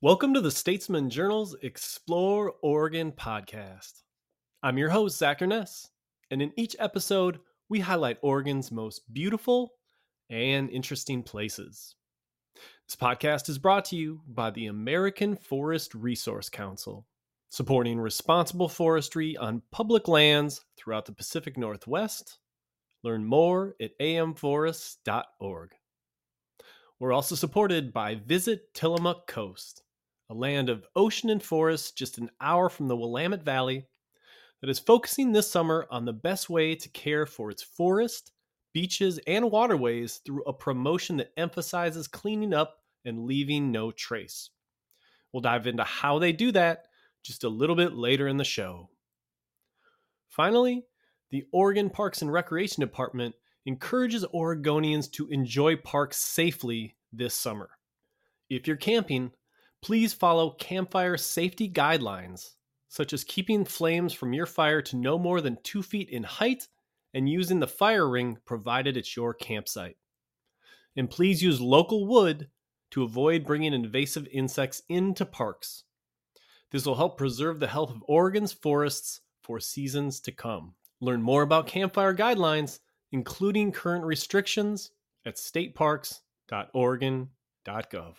Welcome to the Statesman Journal's Explore Oregon podcast. I'm your host, Zach Ernest, and in each episode, we highlight Oregon's most beautiful and interesting places. This podcast is brought to you by the American Forest Resource Council, supporting responsible forestry on public lands throughout the Pacific Northwest. Learn more at amforests.org. We're also supported by Visit Tillamook Coast a land of ocean and forest just an hour from the Willamette Valley, that is focusing this summer on the best way to care for its forest, beaches, and waterways through a promotion that emphasizes cleaning up and leaving no trace. We'll dive into how they do that just a little bit later in the show. Finally, the Oregon Parks and Recreation Department encourages Oregonians to enjoy parks safely this summer. If you're camping, please follow campfire safety guidelines, such as keeping flames from your fire to no more than two feet in height and using the fire ring provided at your campsite. And please use local wood to avoid bringing invasive insects into parks. This will help preserve the health of Oregon's forests for seasons to come. Learn more about campfire guidelines, including current restrictions, at stateparks.oregon.gov.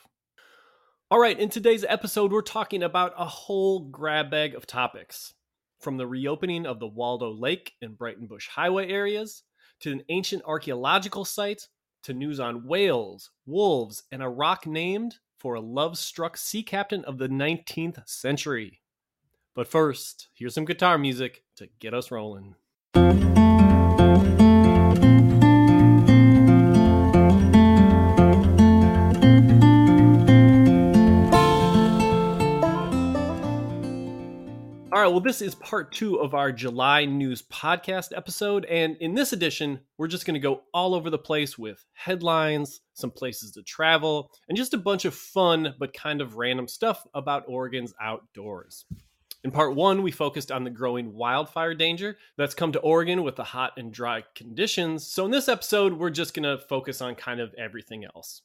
All right, in today's episode, we're talking about a whole grab bag of topics from the reopening of the Waldo Lake and Breitenbush Highway areas to an ancient archaeological site to news on whales, wolves, and a rock named for a love struck sea captain of the 19th century. But first, here's some guitar music to get us rolling. All right, well, this is part two of our July news podcast episode. And in this edition, we're just going to go all over the place with headlines, some places to travel, and just a bunch of fun but kind of random stuff about Oregon's outdoors. In part one, we focused on the growing wildfire danger that's come to Oregon with the hot and dry conditions. So, in this episode, we're just going to focus on kind of everything else.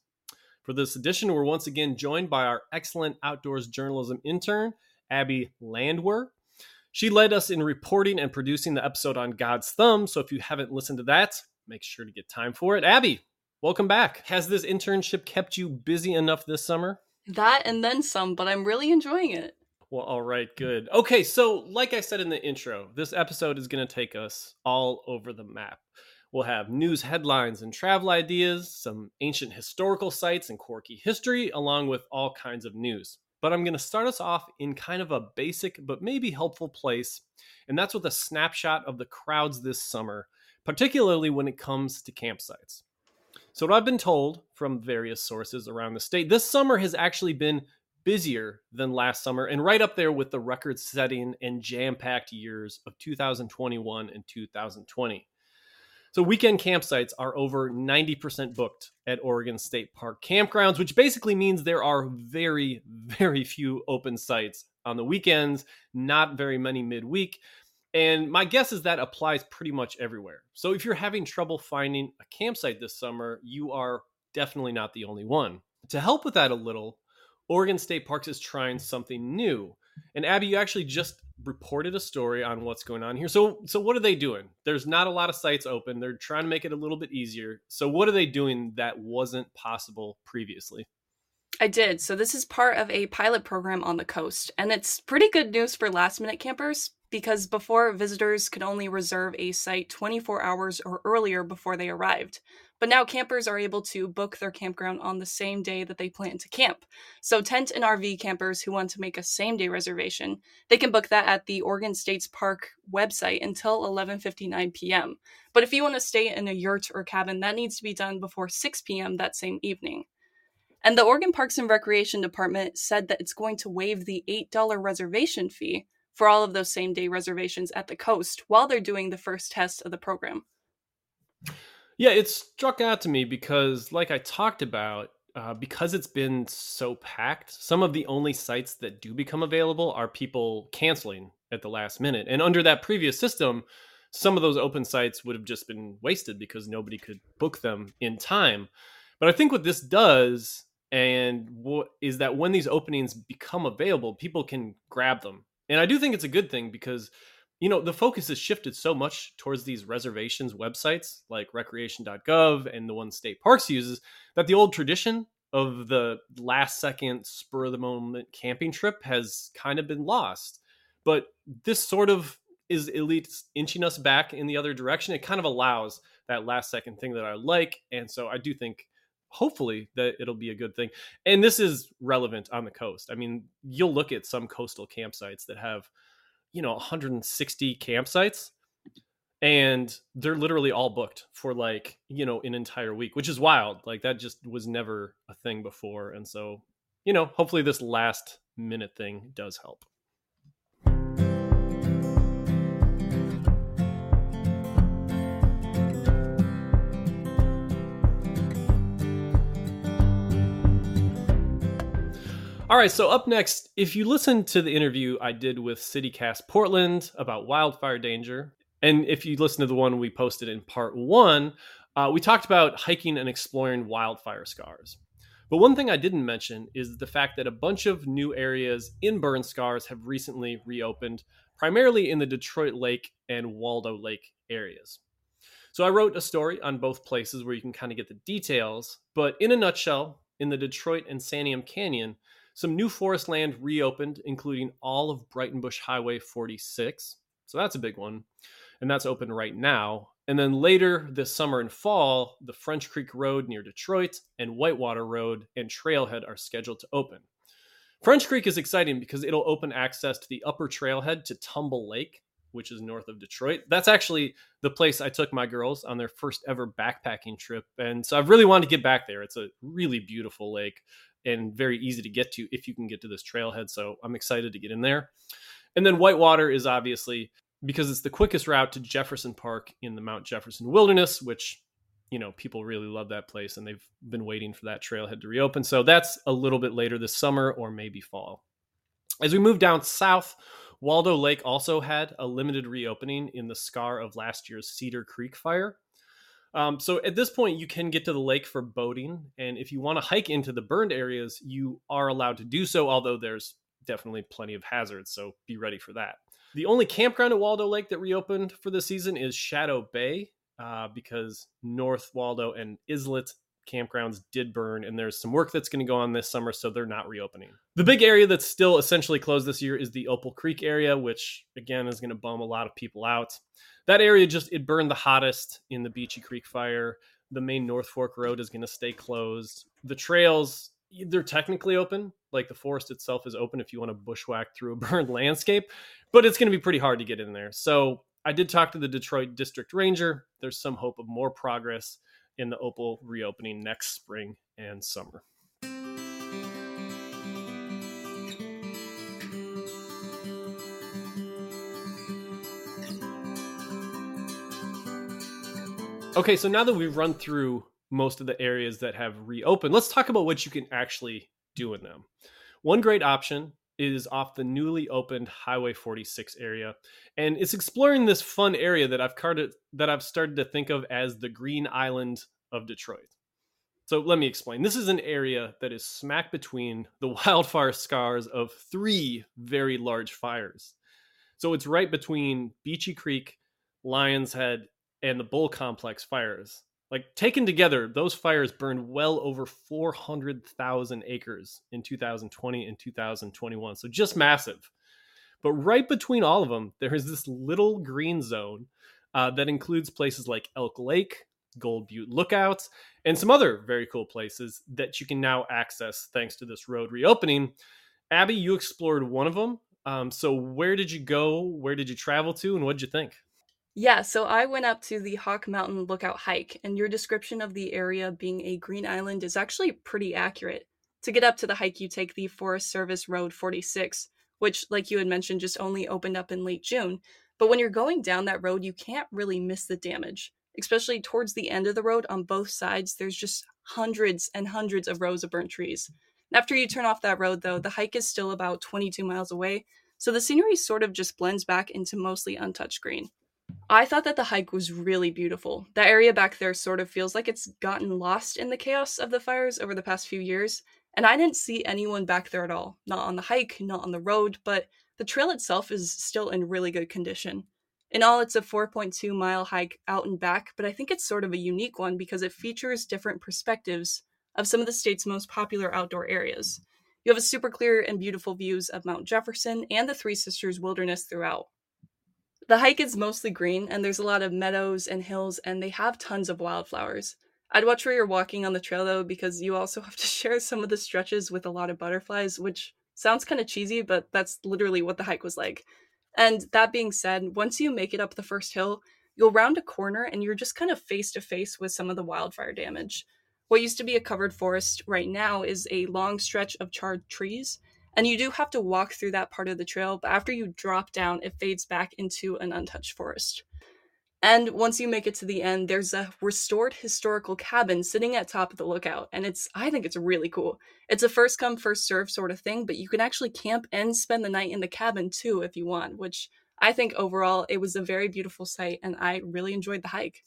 For this edition, we're once again joined by our excellent outdoors journalism intern, Abby Landwer. She led us in reporting and producing the episode on God's Thumb. So if you haven't listened to that, make sure to get time for it. Abby, welcome back. Has this internship kept you busy enough this summer? That and then some, but I'm really enjoying it. Well, all right, good. Okay, so like I said in the intro, this episode is going to take us all over the map. We'll have news headlines and travel ideas, some ancient historical sites and quirky history, along with all kinds of news but I'm going to start us off in kind of a basic but maybe helpful place, and that's with a snapshot of the crowds this summer, particularly when it comes to campsites. So, what I've been told from various sources around the state, this summer has actually been busier than last summer and right up there with the record setting and jam packed years of 2021 and 2020. So weekend campsites are over 90% booked at Oregon State Park campgrounds, which basically means there are very, very few open sites on the weekends, not very many midweek. And my guess is that applies pretty much everywhere. So if you're having trouble finding a campsite this summer, you are definitely not the only one. To help with that a little, Oregon State Parks is trying something new. And Abby, you actually just reported a story on what's going on here. So so what are they doing? There's not a lot of sites open. They're trying to make it a little bit easier. So what are they doing that wasn't possible previously? I did. So this is part of a pilot program on the coast, and it's pretty good news for last minute campers because before visitors could only reserve a site 24 hours or earlier before they arrived. But now campers are able to book their campground on the same day that they plan to camp. So tent and RV campers who want to make a same day reservation, they can book that at the Oregon States Park website until 11:59 p.m. But if you want to stay in a yurt or cabin, that needs to be done before 6 p.m. that same evening. And the Oregon Parks and Recreation Department said that it's going to waive the $8 reservation fee for all of those same day reservations at the coast while they're doing the first test of the program. Yeah, it struck out to me because, like I talked about, uh, because it's been so packed, some of the only sites that do become available are people canceling at the last minute. And under that previous system, some of those open sites would have just been wasted because nobody could book them in time. But I think what this does and what is that when these openings become available, people can grab them. And I do think it's a good thing because you know the focus has shifted so much towards these reservations websites like recreation.gov and the one state parks uses that the old tradition of the last second spur of the moment camping trip has kind of been lost. But this sort of is least inching us back in the other direction. It kind of allows that last second thing that i like and so i do think hopefully that it'll be a good thing. And this is relevant on the coast. I mean you'll look at some coastal campsites that have you know 160 campsites and they're literally all booked for like you know an entire week which is wild. Like that just was never a thing before and so you know hopefully this last minute thing does help All right, so up next, if you listen to the interview I did with CityCast Portland about wildfire danger, and if you listen to the one we posted in part one, uh, we talked about hiking and exploring wildfire scars. But one thing I didn't mention is the fact that a bunch of new areas in burn scars have recently reopened, primarily in the Detroit Lake and Waldo Lake areas. So I wrote a story on both places where you can kind of get the details, but in a nutshell, in the Detroit and Santiam Canyon, some new forest land reopened, including all of Breitenbush Highway 46. So that's a big one. And that's open right now. And then later this summer and fall, the French Creek Road near Detroit and Whitewater Road and Trailhead are scheduled to open. French Creek is exciting because it'll open access to the upper trailhead to Tumble Lake, which is north of Detroit. That's actually the place I took my girls on their first ever backpacking trip. And so I've really wanted to get back there. It's a really beautiful lake and very easy to get to if you can get to this trailhead. So I'm excited to get in there. And then Whitewater is obviously because it's the quickest route to Jefferson Park in the Mount Jefferson Wilderness, which you know people really love that place and they've been waiting for that trailhead to reopen. So that's a little bit later this summer or maybe fall. As we move down south, Waldo Lake also had a limited reopening in the scar of last year's Cedar Creek fire. Um, so at this point, you can get to the lake for boating, and if you want to hike into the burned areas, you are allowed to do so. Although there's definitely plenty of hazards, so be ready for that. The only campground at Waldo Lake that reopened for the season is Shadow Bay, uh, because North Waldo and Islet campgrounds did burn, and there's some work that's going to go on this summer, so they're not reopening. The big area that's still essentially closed this year is the Opal Creek area, which again is going to bum a lot of people out that area just it burned the hottest in the Beachy Creek fire. The main North Fork Road is going to stay closed. The trails they're technically open, like the forest itself is open if you want to bushwhack through a burned landscape, but it's going to be pretty hard to get in there. So I did talk to the Detroit District Ranger. There's some hope of more progress in the Opal reopening next spring and summer. Okay, so now that we've run through most of the areas that have reopened, let's talk about what you can actually do in them. One great option is off the newly opened Highway 46 area, and it's exploring this fun area that I've carded, that I've started to think of as the Green Island of Detroit. So let me explain. This is an area that is smack between the wildfire scars of three very large fires. So it's right between Beachy Creek, Lions Head, and the Bull Complex fires. Like taken together, those fires burned well over 400,000 acres in 2020 and 2021. So just massive. But right between all of them, there is this little green zone uh, that includes places like Elk Lake, Gold Butte Lookouts, and some other very cool places that you can now access thanks to this road reopening. Abby, you explored one of them. Um, so where did you go? Where did you travel to? And what did you think? Yeah, so I went up to the Hawk Mountain Lookout hike, and your description of the area being a green island is actually pretty accurate. To get up to the hike, you take the Forest Service Road 46, which, like you had mentioned, just only opened up in late June. But when you're going down that road, you can't really miss the damage, especially towards the end of the road on both sides. There's just hundreds and hundreds of rows of burnt trees. After you turn off that road, though, the hike is still about 22 miles away, so the scenery sort of just blends back into mostly untouched green. I thought that the hike was really beautiful. The area back there sort of feels like it's gotten lost in the chaos of the fires over the past few years, and I didn't see anyone back there at all. Not on the hike, not on the road, but the trail itself is still in really good condition. In all, it's a 4.2 mile hike out and back, but I think it's sort of a unique one because it features different perspectives of some of the state's most popular outdoor areas. You have a super clear and beautiful views of Mount Jefferson and the Three Sisters Wilderness throughout. The hike is mostly green, and there's a lot of meadows and hills, and they have tons of wildflowers. I'd watch where you're walking on the trail though, because you also have to share some of the stretches with a lot of butterflies, which sounds kind of cheesy, but that's literally what the hike was like. And that being said, once you make it up the first hill, you'll round a corner and you're just kind of face to face with some of the wildfire damage. What used to be a covered forest right now is a long stretch of charred trees, and you do have to walk through that part of the trail, but after you drop down, it fades back into an untouched forest. And once you make it to the end, there's a restored historical cabin sitting at top of the lookout, and it's I think it's really cool. It's a first come first serve sort of thing, but you can actually camp and spend the night in the cabin too if you want, which I think overall it was a very beautiful sight and I really enjoyed the hike.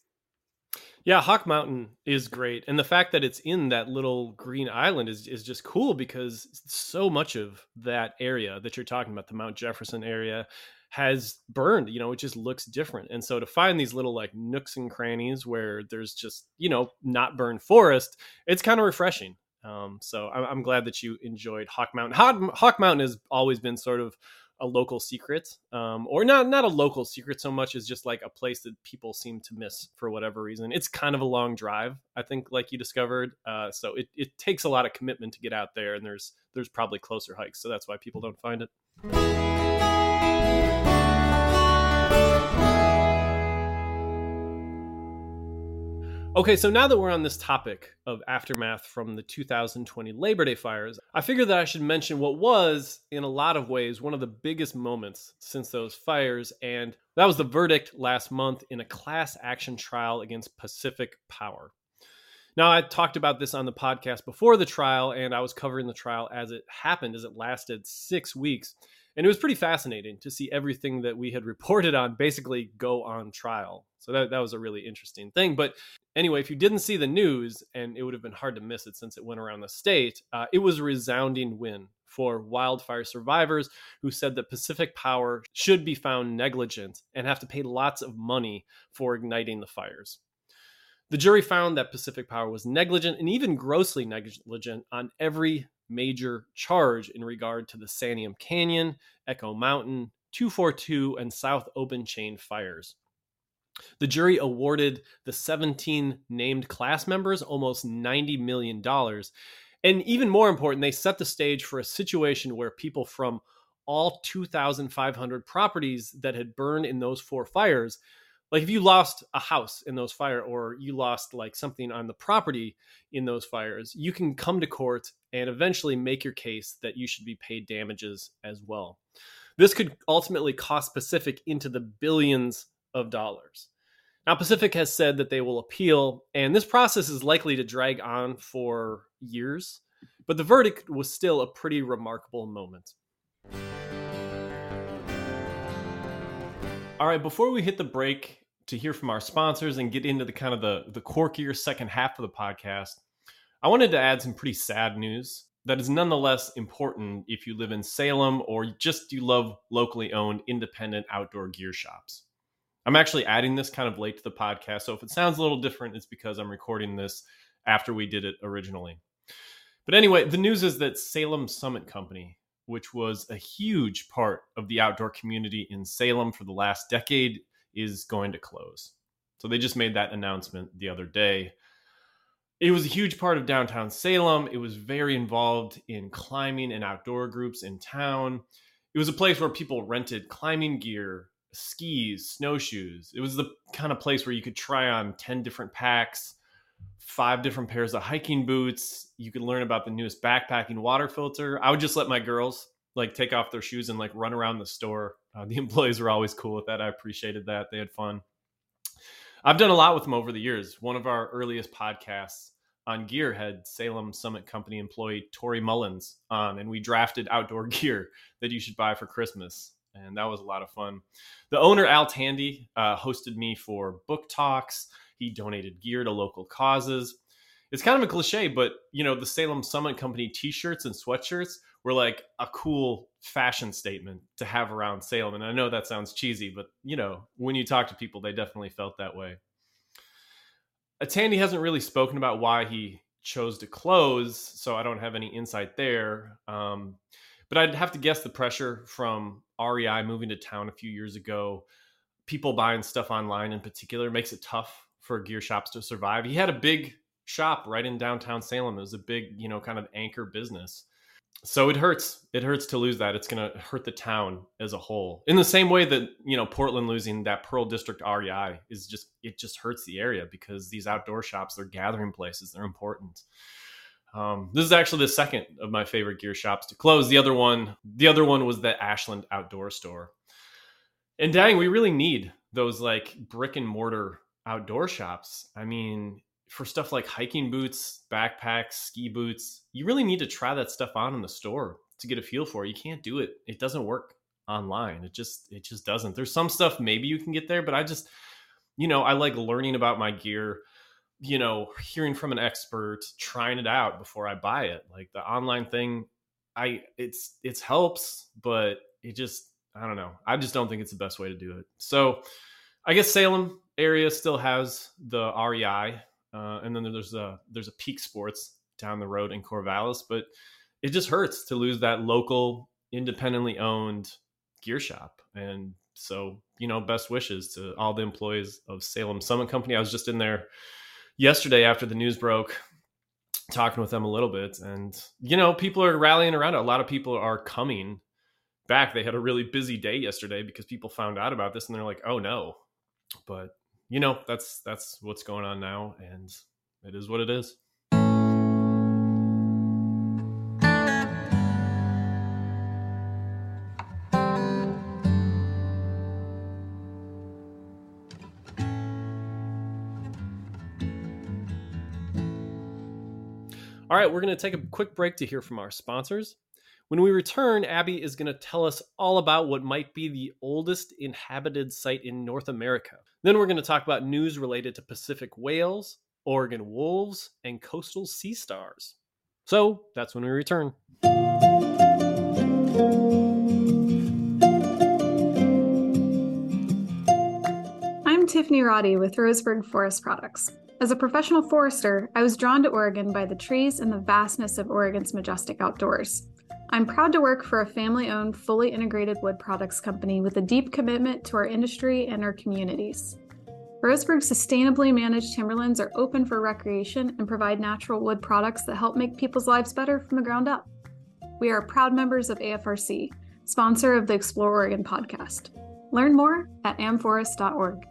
Yeah, Hawk Mountain is great, and the fact that it's in that little green island is is just cool because so much of that area that you're talking about, the Mount Jefferson area, has burned. You know, it just looks different, and so to find these little like nooks and crannies where there's just you know not burned forest, it's kind of refreshing. Um, so I'm, I'm glad that you enjoyed Hawk Mountain. Hawk, Hawk Mountain has always been sort of a local secret um, or not not a local secret so much as just like a place that people seem to miss for whatever reason. It's kind of a long drive i think like you discovered uh, so it, it takes a lot of commitment to get out there and there's there's probably closer hikes so that's why people don't find it Okay, so now that we're on this topic of aftermath from the 2020 Labor Day fires, I figured that I should mention what was, in a lot of ways, one of the biggest moments since those fires, and that was the verdict last month in a class action trial against Pacific Power. Now, I talked about this on the podcast before the trial, and I was covering the trial as it happened, as it lasted six weeks. And it was pretty fascinating to see everything that we had reported on basically go on trial. So that, that was a really interesting thing. But anyway, if you didn't see the news, and it would have been hard to miss it since it went around the state, uh, it was a resounding win for wildfire survivors who said that Pacific Power should be found negligent and have to pay lots of money for igniting the fires. The jury found that Pacific Power was negligent and even grossly negligent on every major charge in regard to the Santiam Canyon, Echo Mountain, 242, and South Obenchain fires. The jury awarded the 17 named class members almost $90 million. And even more important, they set the stage for a situation where people from all 2,500 properties that had burned in those four fires like if you lost a house in those fire or you lost like something on the property in those fires you can come to court and eventually make your case that you should be paid damages as well. This could ultimately cost pacific into the billions of dollars. Now pacific has said that they will appeal and this process is likely to drag on for years but the verdict was still a pretty remarkable moment All right, before we hit the break to hear from our sponsors and get into the kind of the the quirkier second half of the podcast, I wanted to add some pretty sad news that is nonetheless important if you live in Salem or just you love locally owned independent outdoor gear shops. I'm actually adding this kind of late to the podcast, so if it sounds a little different, it's because I'm recording this after we did it originally. But anyway, the news is that Salem Summit Company which was a huge part of the outdoor community in Salem for the last decade, is going to close. So they just made that announcement the other day. It was a huge part of downtown Salem. It was very involved in climbing and outdoor groups in town. It was a place where people rented climbing gear, skis, snowshoes. It was the kind of place where you could try on 10 different packs, five different pairs of hiking boots. You could learn about the newest backpacking water filter. I would just let my girls like take off their shoes and like run around the store. Uh, the employees were always cool with that. I appreciated that. They had fun. I've done a lot with them over the years. One of our earliest podcasts on gear had Salem Summit Company employee Tori Mullins on, and we drafted outdoor gear that you should buy for Christmas. and that was a lot of fun. The owner Al Tandy uh, hosted me for book talks. He donated gear to local causes. It's kind of a cliche, but you know, the Salem Summit Company T-shirts and sweatshirts were like a cool fashion statement to have around Salem. And I know that sounds cheesy, but you know, when you talk to people, they definitely felt that way. Tandy hasn't really spoken about why he chose to close, so I don't have any insight there. Um, but I'd have to guess the pressure from REI moving to town a few years ago, people buying stuff online in particular, makes it tough for gear shops to survive. He had a big shop right in downtown Salem. It was a big, you know, kind of anchor business. So it hurts. It hurts to lose that. It's going to hurt the town as a whole. In the same way that, you know, Portland losing that Pearl District REI is just it just hurts the area because these outdoor shops, they're gathering places, they're important. Um, this is actually the second of my favorite gear shops to close. The other one, the other one was the Ashland Outdoor Store. And dang, we really need those like brick and mortar outdoor shops. I mean, for stuff like hiking boots, backpacks, ski boots, you really need to try that stuff on in the store to get a feel for it. You can't do it. It doesn't work online. It just it just doesn't. There's some stuff maybe you can get there, but I just you know, I like learning about my gear, you know, hearing from an expert, trying it out before I buy it. Like the online thing, I it's it's helps, but it just I don't know. I just don't think it's the best way to do it. So, I guess Salem area still has the REI uh, and then there's a there's a Peak Sports down the road in Corvallis, but it just hurts to lose that local, independently owned gear shop. And so, you know, best wishes to all the employees of Salem Summit Company. I was just in there yesterday after the news broke, talking with them a little bit, and you know, people are rallying around it. A lot of people are coming back. They had a really busy day yesterday because people found out about this, and they're like, "Oh no!" But you know, that's that's what's going on now, and it is what it is. All right, we're going to take a quick break to hear from our sponsors. When we return, Abby is going to tell us all about what might be the oldest inhabited site in North America. Then we're going to talk about news related to Pacific whales, Oregon wolves, and coastal sea stars. So that's when we return. I'm Tiffany Roddy with Roseburg Forest Products. As a professional forester, I was drawn to Oregon by the trees and the vastness of Oregon's majestic outdoors. I'm proud to work for a family owned, fully integrated wood products company with a deep commitment to our industry and our communities. Roseburg's sustainably managed timberlands are open for recreation and provide natural wood products that help make people's lives better from the ground up. We are proud members of AFRC, sponsor of the Explore Oregon podcast. Learn more at amforest.org.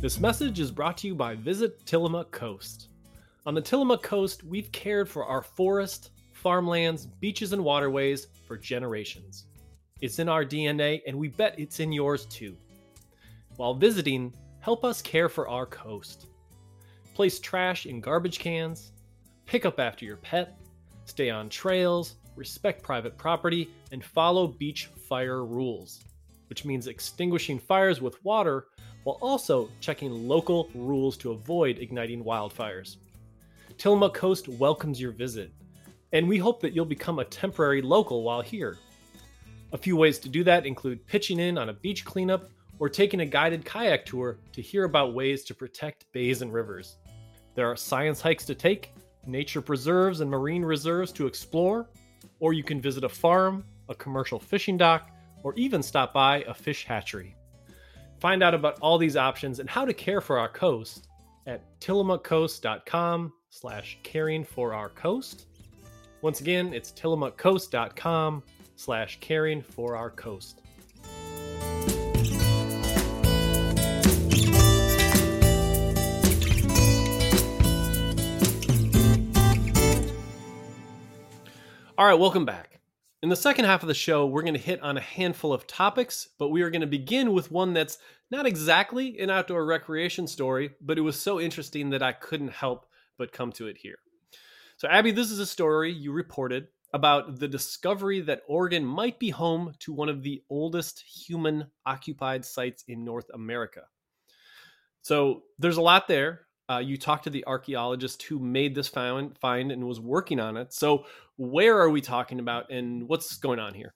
This message is brought to you by Visit Tillamook Coast. On the Tillamook Coast, we've cared for our forest, farmlands, beaches, and waterways for generations. It's in our DNA, and we bet it's in yours too. While visiting, help us care for our coast. Place trash in garbage cans, pick up after your pet, stay on trails, respect private property, and follow beach fire rules, which means extinguishing fires with water while also checking local rules to avoid igniting wildfires. Tillamook Coast welcomes your visit, and we hope that you'll become a temporary local while here. A few ways to do that include pitching in on a beach cleanup or taking a guided kayak tour to hear about ways to protect bays and rivers. There are science hikes to take, nature preserves and marine reserves to explore, or you can visit a farm, a commercial fishing dock, or even stop by a fish hatchery. Find out about all these options and how to care for our coast at tillamookcoast.com slash caring for our coast. Once again, it's tillamookcoast.com slash caring for our coast. All right, welcome back. In the second half of the show, we're going to hit on a handful of topics, but we are going to begin with one that's not exactly an outdoor recreation story, but it was so interesting that I couldn't help but come to it here. So, Abby, this is a story you reported about the discovery that Oregon might be home to one of the oldest human occupied sites in North America. So, there's a lot there. Uh, you talked to the archaeologist who made this find, find and was working on it. So, where are we talking about and what's going on here?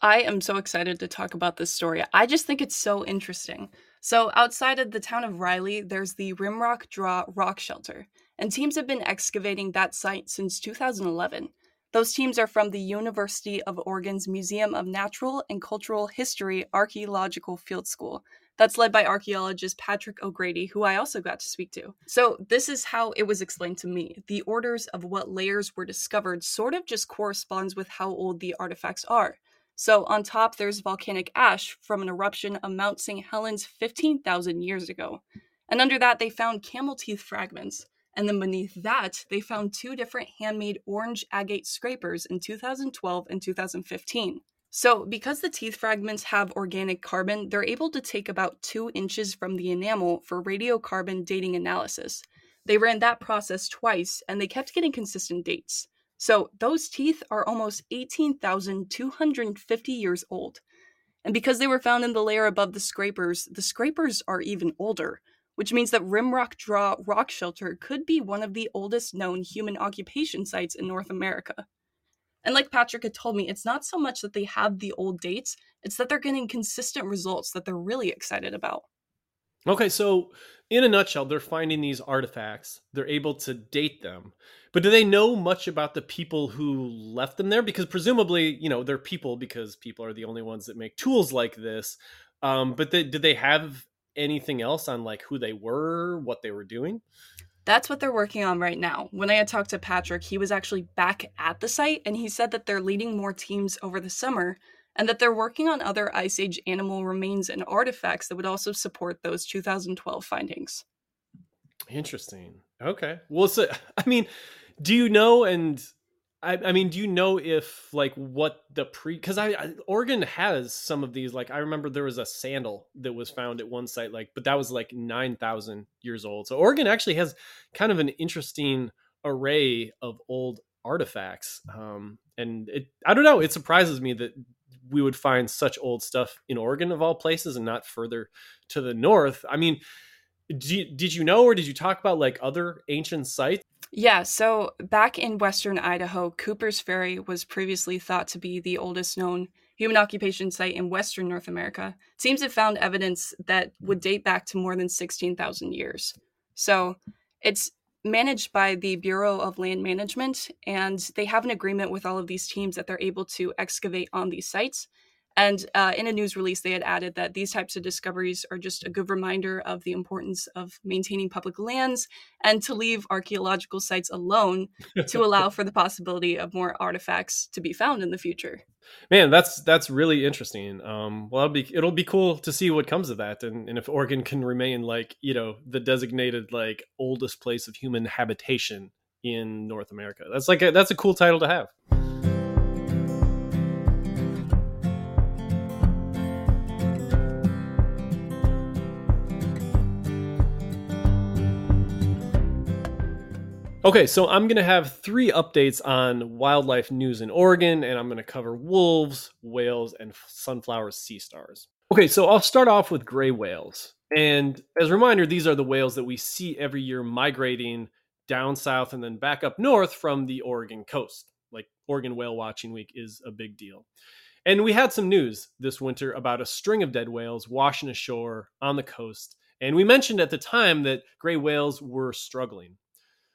I am so excited to talk about this story. I just think it's so interesting. So, outside of the town of Riley, there's the Rimrock Draw Rock Shelter, and teams have been excavating that site since 2011. Those teams are from the University of Oregon's Museum of Natural and Cultural History Archaeological Field School. That's led by archaeologist Patrick O'Grady, who I also got to speak to. So, this is how it was explained to me. The orders of what layers were discovered sort of just corresponds with how old the artifacts are. So on top, there's volcanic ash from an eruption of Mount St. Helens 15,000 years ago. And under that, they found camel teeth fragments. And then beneath that, they found two different handmade orange agate scrapers in 2012 and 2015. So, because the teeth fragments have organic carbon, they're able to take about two inches from the enamel for radiocarbon dating analysis. They ran that process twice and they kept getting consistent dates. So those teeth are almost 18,250 years old. And because they were found in the layer above the scrapers, the scrapers are even older, which means that Rimrock Draw Rock Shelter could be one of the oldest known human occupation sites in North America. And like Patrick had told me, it's not so much that they have the old dates, it's that they're getting consistent results that they're really excited about. Okay, so in a nutshell, they're finding these artifacts, they're able to date them. But do they know much about the people who left them there? Because presumably, you know, they're people because people are the only ones that make tools like this. Um, but they, did they have anything else on like who they were, what they were doing? That's what they're working on right now. When I had talked to Patrick, he was actually back at the site and he said that they're leading more teams over the summer and that they're working on other Ice Age animal remains and artifacts that would also support those 2012 findings. Interesting. Okay. Well, so I mean, do you know? And I, I mean, do you know if like what the pre? Because I, I Oregon has some of these. Like I remember there was a sandal that was found at one site, like, but that was like nine thousand years old. So Oregon actually has kind of an interesting array of old artifacts. Um, and it, I don't know. It surprises me that we would find such old stuff in Oregon of all places and not further to the north. I mean, did you know or did you talk about like other ancient sites? Yeah, so back in western Idaho, Cooper's Ferry was previously thought to be the oldest known human occupation site in western North America. Teams have found evidence that would date back to more than 16,000 years. So it's managed by the Bureau of Land Management, and they have an agreement with all of these teams that they're able to excavate on these sites. And uh, in a news release, they had added that these types of discoveries are just a good reminder of the importance of maintaining public lands and to leave archaeological sites alone to allow for the possibility of more artifacts to be found in the future. Man, that's that's really interesting. Um, well, it'll be it'll be cool to see what comes of that, and, and if Oregon can remain like you know the designated like oldest place of human habitation in North America. That's like a, that's a cool title to have. Okay, so I'm going to have three updates on wildlife news in Oregon, and I'm going to cover wolves, whales, and sunflower sea stars. Okay, so I'll start off with gray whales. And as a reminder, these are the whales that we see every year migrating down south and then back up north from the Oregon coast. Like Oregon Whale Watching Week is a big deal. And we had some news this winter about a string of dead whales washing ashore on the coast. And we mentioned at the time that gray whales were struggling.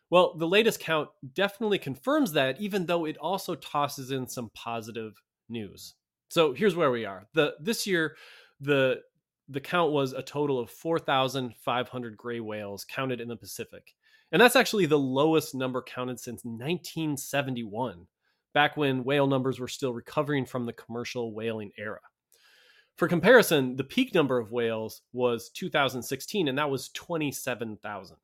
Well, the latest count definitely confirms that, even though it also tosses in some positive news. So here's where we are. The this year, the the count was a total of 4,500 gray whales counted in the Pacific. And that's actually the lowest number counted since 1971, back when whale numbers were still recovering from the commercial whaling era. For comparison, the peak number of whales was 2016, and that was 27,000.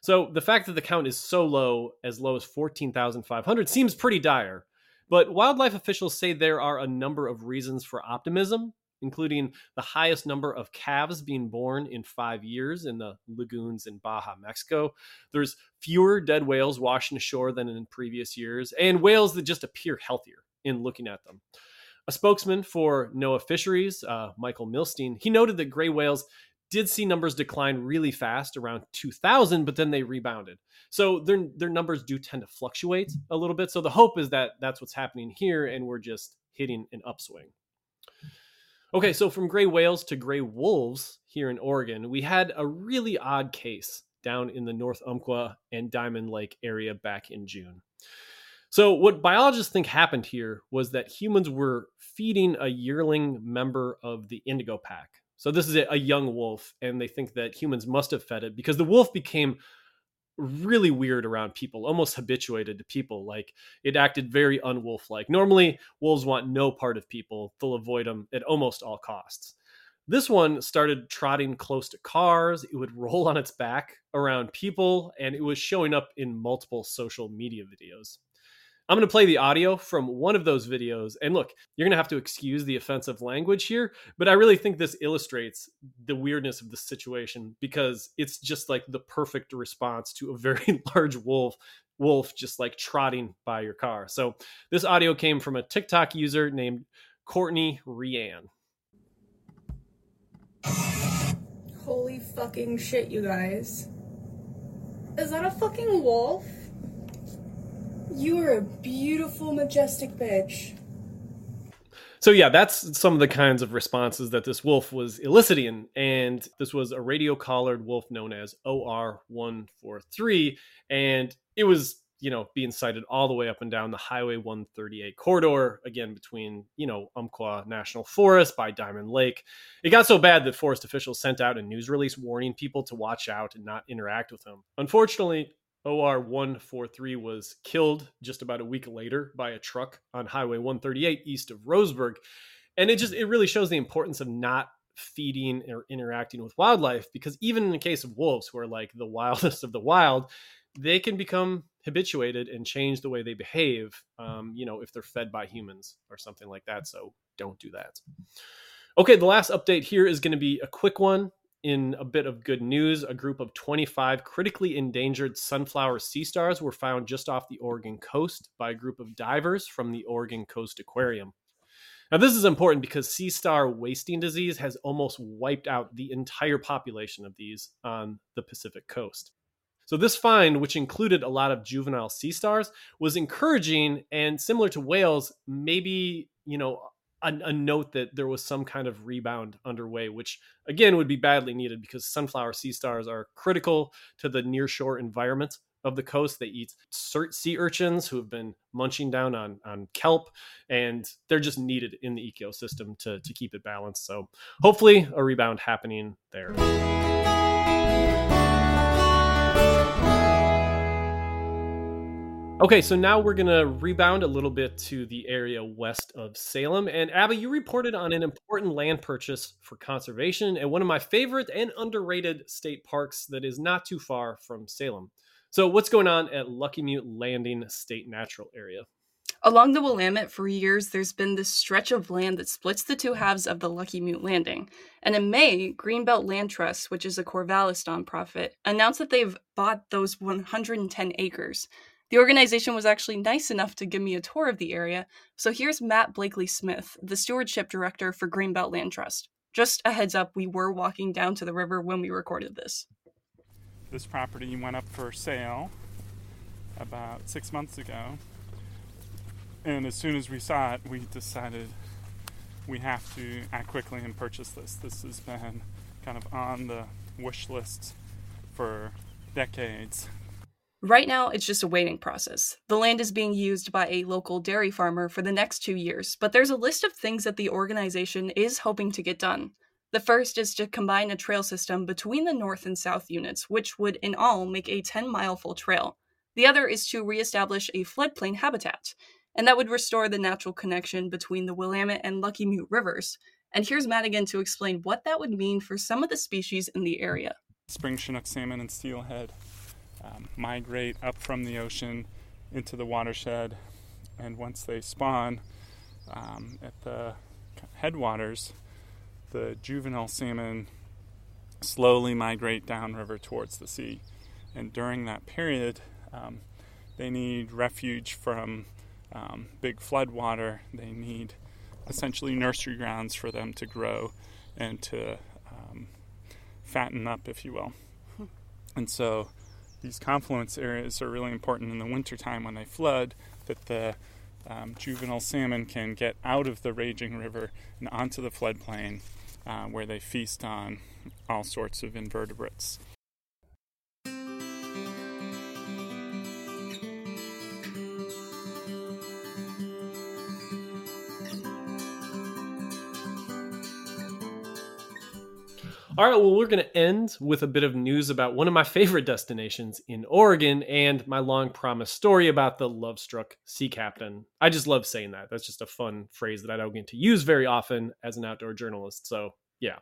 So the fact that the count is so low, as low as 14,500, seems pretty dire. But wildlife officials say there are a number of reasons for optimism, including the highest number of calves being born in five years in the lagoons in Baja, Mexico. There's fewer dead whales washing ashore than in previous years, and whales that just appear healthier in looking at them. A spokesman for NOAA Fisheries, uh, Michael Milstein, he noted that gray whales did see numbers decline really fast around 2000 but then they rebounded. So their their numbers do tend to fluctuate a little bit. So the hope is that that's what's happening here and we're just hitting an upswing. Okay so from gray whales to gray wolves here in oregon we had a really odd case down in the north umpqua and diamond lake area back in june. So what biologists think happened here was that humans were feeding a yearling member of the indigo pack so this is a, young wolf, and they think that humans must have fed it because the wolf became really weird around people, almost habituated to people. Like it acted very unwolf like. Normally, wolves want no part of people, they'll avoid them at almost all costs. This one started trotting close to cars. It would roll on its back around people, and it was showing up in multiple social media videos. I'm going to play the audio from one of those videos. And look, you're going to have to excuse the offensive language here, but I really think this illustrates the weirdness of the situation because it's just like the perfect response to a very large wolf wolf just like trotting by your car. So this audio came from a TikTok user named Courtney Rianne. Holy fucking shit, you guys. Is that a fucking wolf? You are a beautiful, majestic bitch. So yeah, that's some of the kinds of responses that this wolf was eliciting, and this was a radio collared wolf known as OR143, and it was you know being sighted all the way up and down the Highway 138 corridor, again between you know Umpqua National Forest by Diamond Lake. It got so bad that forest officials sent out a news release warning people to watch out and not interact with him. Unfortunately, OR 143 was killed just about a week later by a truck on Highway 138 east of Roseburg. And it just, it really shows the importance of not feeding or interacting with wildlife because even in the case of wolves, who are like the wildest of the wild, they can become habituated and change the way they behave, um, you know, if they're fed by humans or something like that. So don't do that. Okay, the last update here is going to be a quick one in a bit of good news, a group of 25 critically endangered sunflower sea stars were found just off the Oregon coast by a group of divers from the Oregon Coast Aquarium. Now, this is important because sea star wasting disease has almost wiped out the entire population of these on the Pacific coast. So, this find, which included a lot of juvenile sea stars, was encouraging and similar to whales, maybe, you know, a, a, note that there was some kind of rebound underway, which again would be badly needed because sunflower sea stars are critical to the nearshore environment of the coast. They eat sea urchins who have been munching down on, on kelp, and they're just needed in the ecosystem to, to keep it balanced. So hopefully, a rebound happening there. Okay, so now we're going to rebound a little bit to the area west of Salem. And Abby, you reported on an important land purchase for conservation at one of my favorite and underrated state parks that is not too far from Salem. So, what's going on at Luckiamute Landing State Natural Area? Along the Willamette, for years, there's been this stretch of land that splits the two halves of the Luckiamute Landing. And in May, Greenbelt Land Trust, which is a Corvallis nonprofit, announced that they've bought those 110 acres. The organization was actually nice enough to give me a tour of the area, so here's Matt Blakeley-Smith, the stewardship director for Greenbelt Land Trust. Just a heads up, we were walking down to the river when we recorded this. This property went up for sale about six months ago, and as soon as we saw it, we decided we have to act quickly and purchase this. This has been kind of on the wish list for decades Right now, it's just a waiting process. The land is being used by a local dairy farmer for the next two years, but there's a list of things that the organization is hoping to get done. The first is to combine a trail system between the north and south units, which would in all make a 10 mile full trail. The other is to reestablish a floodplain habitat, and that would restore the natural connection between the Willamette and Luckiamute rivers. And here's Matt again to explain what that would mean for some of the species in the area. Spring Chinook salmon and steelhead um, migrate up from the ocean into the watershed and once they spawn um, at the headwaters, the juvenile salmon slowly migrate downriver towards the sea. And during that period, um, they need refuge from um, big flood water. They need essentially nursery grounds for them to grow and to um, fatten up, if you will. And so these confluence areas are really important in the wintertime when they flood, that the um, juvenile salmon can get out of the raging river and onto the floodplain uh, where they feast on all sorts of invertebrates. All right, well, we're going to end with a bit of news about one of my favorite destinations in Oregon and my long promised story about the love struck sea captain. I just love saying that. That's just a fun phrase that I don't get to use very often as an outdoor journalist. So, yeah.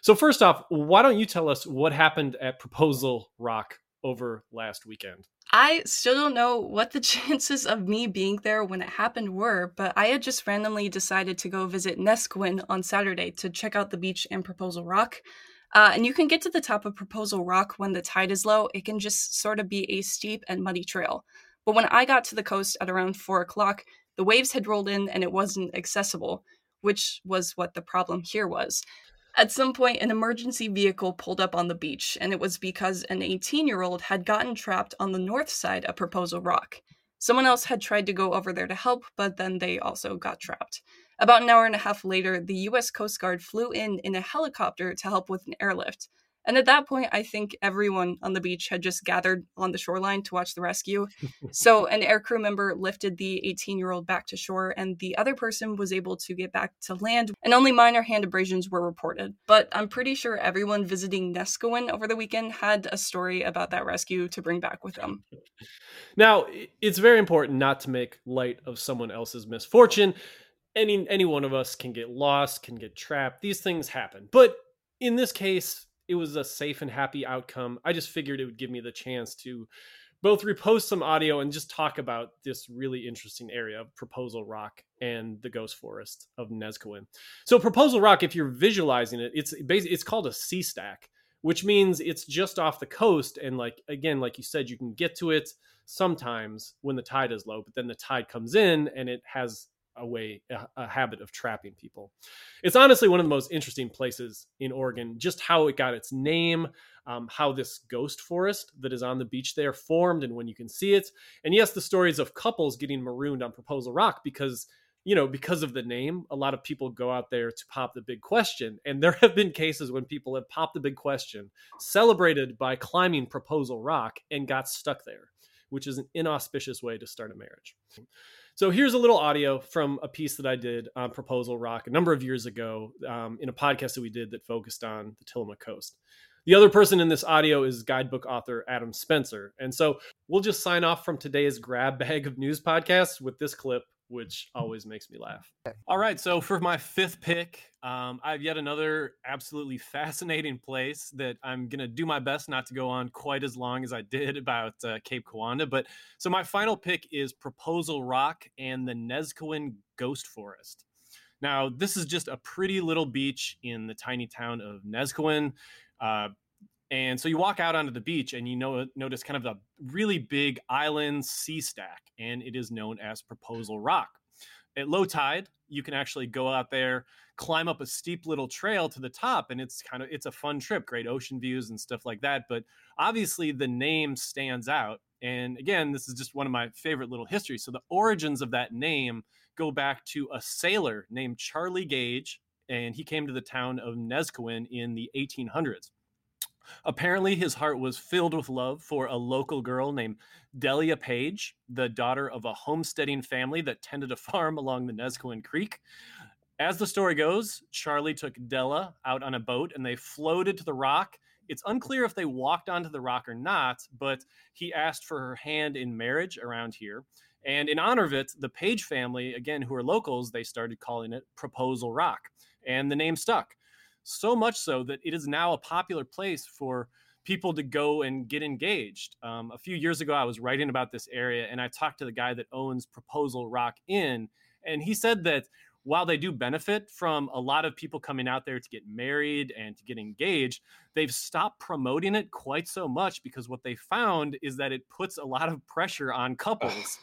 So, first off, why don't you tell us what happened at Proposal Rock over last weekend? I still don't know what the chances of me being there when it happened were, but I had just randomly decided to go visit Neskowin on Saturday to check out the beach and Proposal Rock. Uh, and you can get to the top of Proposal Rock when the tide is low. It can just sort of be a steep and muddy trail. But when I got to the coast at around 4 o'clock, the waves had rolled in and it wasn't accessible, which was what the problem here was. At some point, an emergency vehicle pulled up on the beach, and it was because an 18 year old had gotten trapped on the north side of Proposal Rock. Someone else had tried to go over there to help, but then they also got trapped. About an hour and a half later, the US Coast Guard flew in in a helicopter to help with an airlift. And at that point, I think everyone on the beach had just gathered on the shoreline to watch the rescue. so, an aircrew member lifted the 18 year old back to shore, and the other person was able to get back to land, and only minor hand abrasions were reported. But I'm pretty sure everyone visiting Neskowin over the weekend had a story about that rescue to bring back with them. Now, it's very important not to make light of someone else's misfortune any any one of us can get lost, can get trapped. These things happen. But in this case, it was a safe and happy outcome. I just figured it would give me the chance to both repost some audio and just talk about this really interesting area of Proposal Rock and the Ghost Forest of Neskowin. So Proposal Rock, if you're visualizing it, it's basically it's called a sea stack, which means it's just off the coast and like again, like you said, you can get to it sometimes when the tide is low, but then the tide comes in and it has a way a, a, habit of trapping people. It's honestly one of the most interesting places in oregon just how it got its name um, how this ghost forest that is on the beach there formed and when you can see it. And yes the stories of couples getting marooned on proposal rock because you know because of the name a lot of people go out there to pop the big question. And there have been cases when people have popped the big question celebrated by climbing proposal rock and got stuck there which is an inauspicious way to start a marriage so here's a little audio from a piece that I did on Proposal Rock a number of years ago um, in a podcast that we did that focused on the Tillamook Coast. The other person in this audio is guidebook author Adam Spencer. And so we'll just sign off from today's grab bag of news podcasts with this clip which always makes me laugh. All right, so for my fifth pick, um, I have yet another absolutely fascinating place that I'm going to do my best not to go on quite as long as I did about uh, Cape Kiwanda. But so my final pick is Proposal Rock and the Neskowin Ghost Forest. Now, this is just a pretty little beach in the tiny town of Neskowin. Uh, and so you walk out onto the beach and you know notice kind of a really big island sea stack, and it is known as Proposal Rock. At low tide, you can actually go out there, climb up a steep little trail to the top, and it's kind of it's a fun trip, great ocean views and stuff like that. But obviously, the name stands out. And again, this is just one of my favorite little histories. So the origins of that name go back to a sailor named Charlie Gage, and he came to the town of Neskowin in the 1800s. Apparently, his heart was filled with love for a local girl named Delia Page, the daughter of a homesteading family that tended a farm along the Neskowin Creek. As the story goes, Charlie took Della out on a boat and they floated to the rock. It's unclear if they walked onto the rock or not, but he asked for her hand in marriage around here. And in honor of it, the Page family, again, who are locals, they started calling it Proposal Rock. And the name stuck so much so that it is now a popular place for people to go and get engaged. Um, a few years ago, I was writing about this area and I talked to the guy that owns Proposal Rock Inn, and he said that while they do benefit from a lot of people coming out there to get married and to get engaged, they've stopped promoting it quite so much because what they found is that it puts a lot of pressure on couples.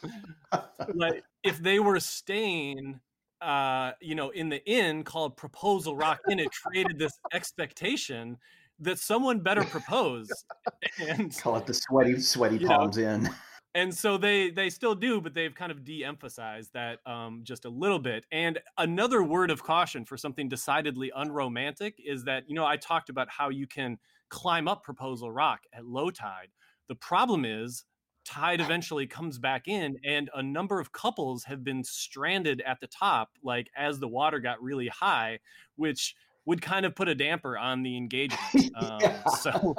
like if they were staying uh, you know, in the inn called Proposal Rock Inn, it created this expectation that someone better propose. and call it the sweaty, sweaty palms know, in. And so they they still do, but they've kind of de-emphasized that um, just a little bit. And another word of caution for something decidedly unromantic is that you know I talked about how you can climb up Proposal Rock at low tide. The problem is tide eventually comes back in and a number of couples have been stranded at the top like as the water got really high which would kind of put a damper on the engagement. Um, so,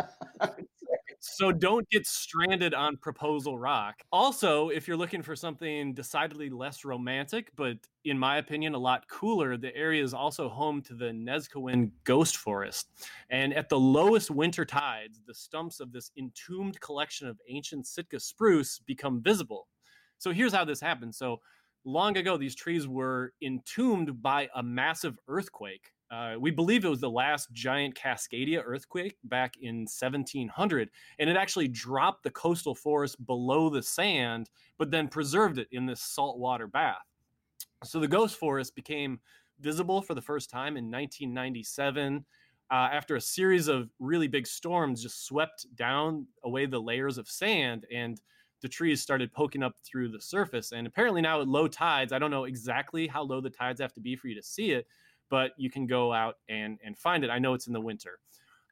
so don't get stranded on Proposal Rock. Also, if you're looking for something decidedly less romantic, but in my opinion, a lot cooler, the area is also home to the Neskowin Ghost Forest. And at the lowest winter tides, the stumps of this entombed collection of ancient Sitka spruce become visible. So here's how this happens. So long ago, these trees were entombed by a massive earthquake uh, we believe it was the last giant Cascadia earthquake back in 1700, and it actually dropped the coastal forest below the sand, but then preserved it in this saltwater bath. So the ghost forest became visible for the first time in 1997 uh, after a series of really big storms just swept down away the layers of sand and the trees started poking up through the surface. And apparently now at low tides, I don't know exactly how low the tides have to be for you to see it, but you can go out and and find it. I know it's in the winter.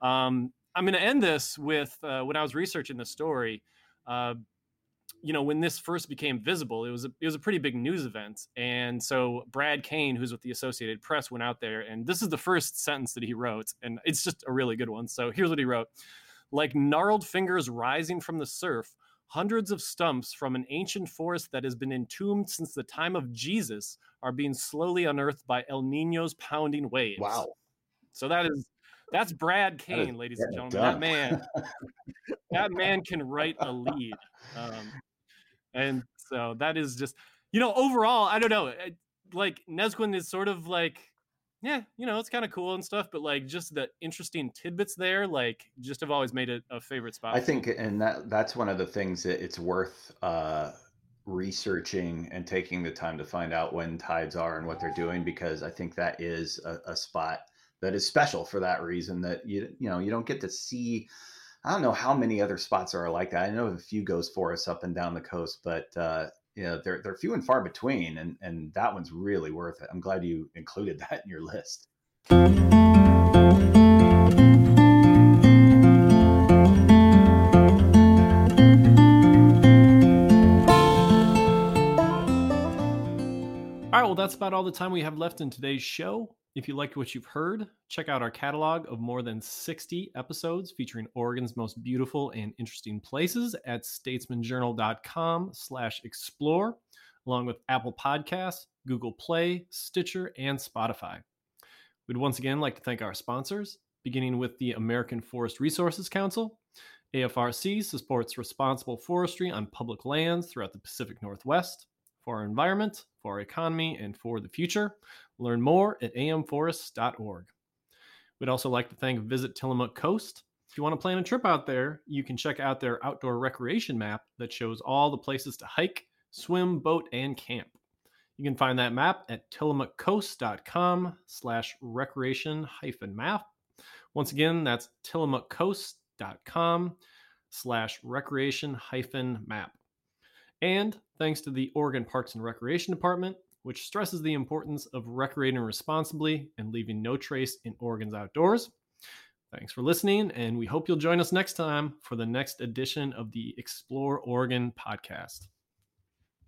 Um, I'm going to end this with uh, when I was researching the story. Uh, you know, when this first became visible, it was a, it was a pretty big news event, and so Brad Cain, who's with the Associated Press, went out there, and this is the first sentence that he wrote, and it's just a really good one. So here's what he wrote: "Like gnarled fingers rising from the surf, Hundreds of stumps from an ancient forest that has been entombed since the time of Jesus are being slowly unearthed by El Nino's pounding waves. Wow. So that is that's Brad Cain, that is, ladies and gentlemen. That man, that man can write a lead. Um, and so that is just, you know, overall, I don't know. Like Neskowin is sort of like yeah, you know, it's kind of cool and stuff, but like just the interesting tidbits there, like just have always made it a favorite spot. I think, and that that's one of the things that it's worth uh, researching and taking the time to find out when tides are and what they're doing, because I think that is a, a spot that is special for that reason that you you know you don't get to see. I don't know how many other spots are like that. I know a few ghost forests up and down the coast, but uh, you know they're they're few and far between, and and that one's really worth it. I'm glad you included that in your list. All right, well, that's about all the time we have left in today's show. If you liked what you've heard, check out our catalog of more than 60 episodes featuring Oregon's most beautiful and interesting places at statesmanjournal.com slash explore, along with Apple Podcasts, Google Play, Stitcher, and Spotify. We'd once again like to thank our sponsors, beginning with the American Forest Resources Council. AFRC supports responsible forestry on public lands throughout the Pacific Northwest for our environment, for our economy, and for the future. Learn more at amforests.org. We'd also like to thank Visit Tillamook Coast. If you want to plan a trip out there, you can check out their outdoor recreation map that shows all the places to hike, swim, boat, and camp. You can find that map at tillamookcoast.com slash recreation hyphen map. Once again, that's tillamookcoast.com slash recreation hyphen map. And thanks to the Oregon Parks and Recreation Department, which stresses the importance of recreating responsibly and leaving no trace in Oregon's outdoors. Thanks for listening, and we hope you'll join us next time for the next edition of the Explore Oregon podcast.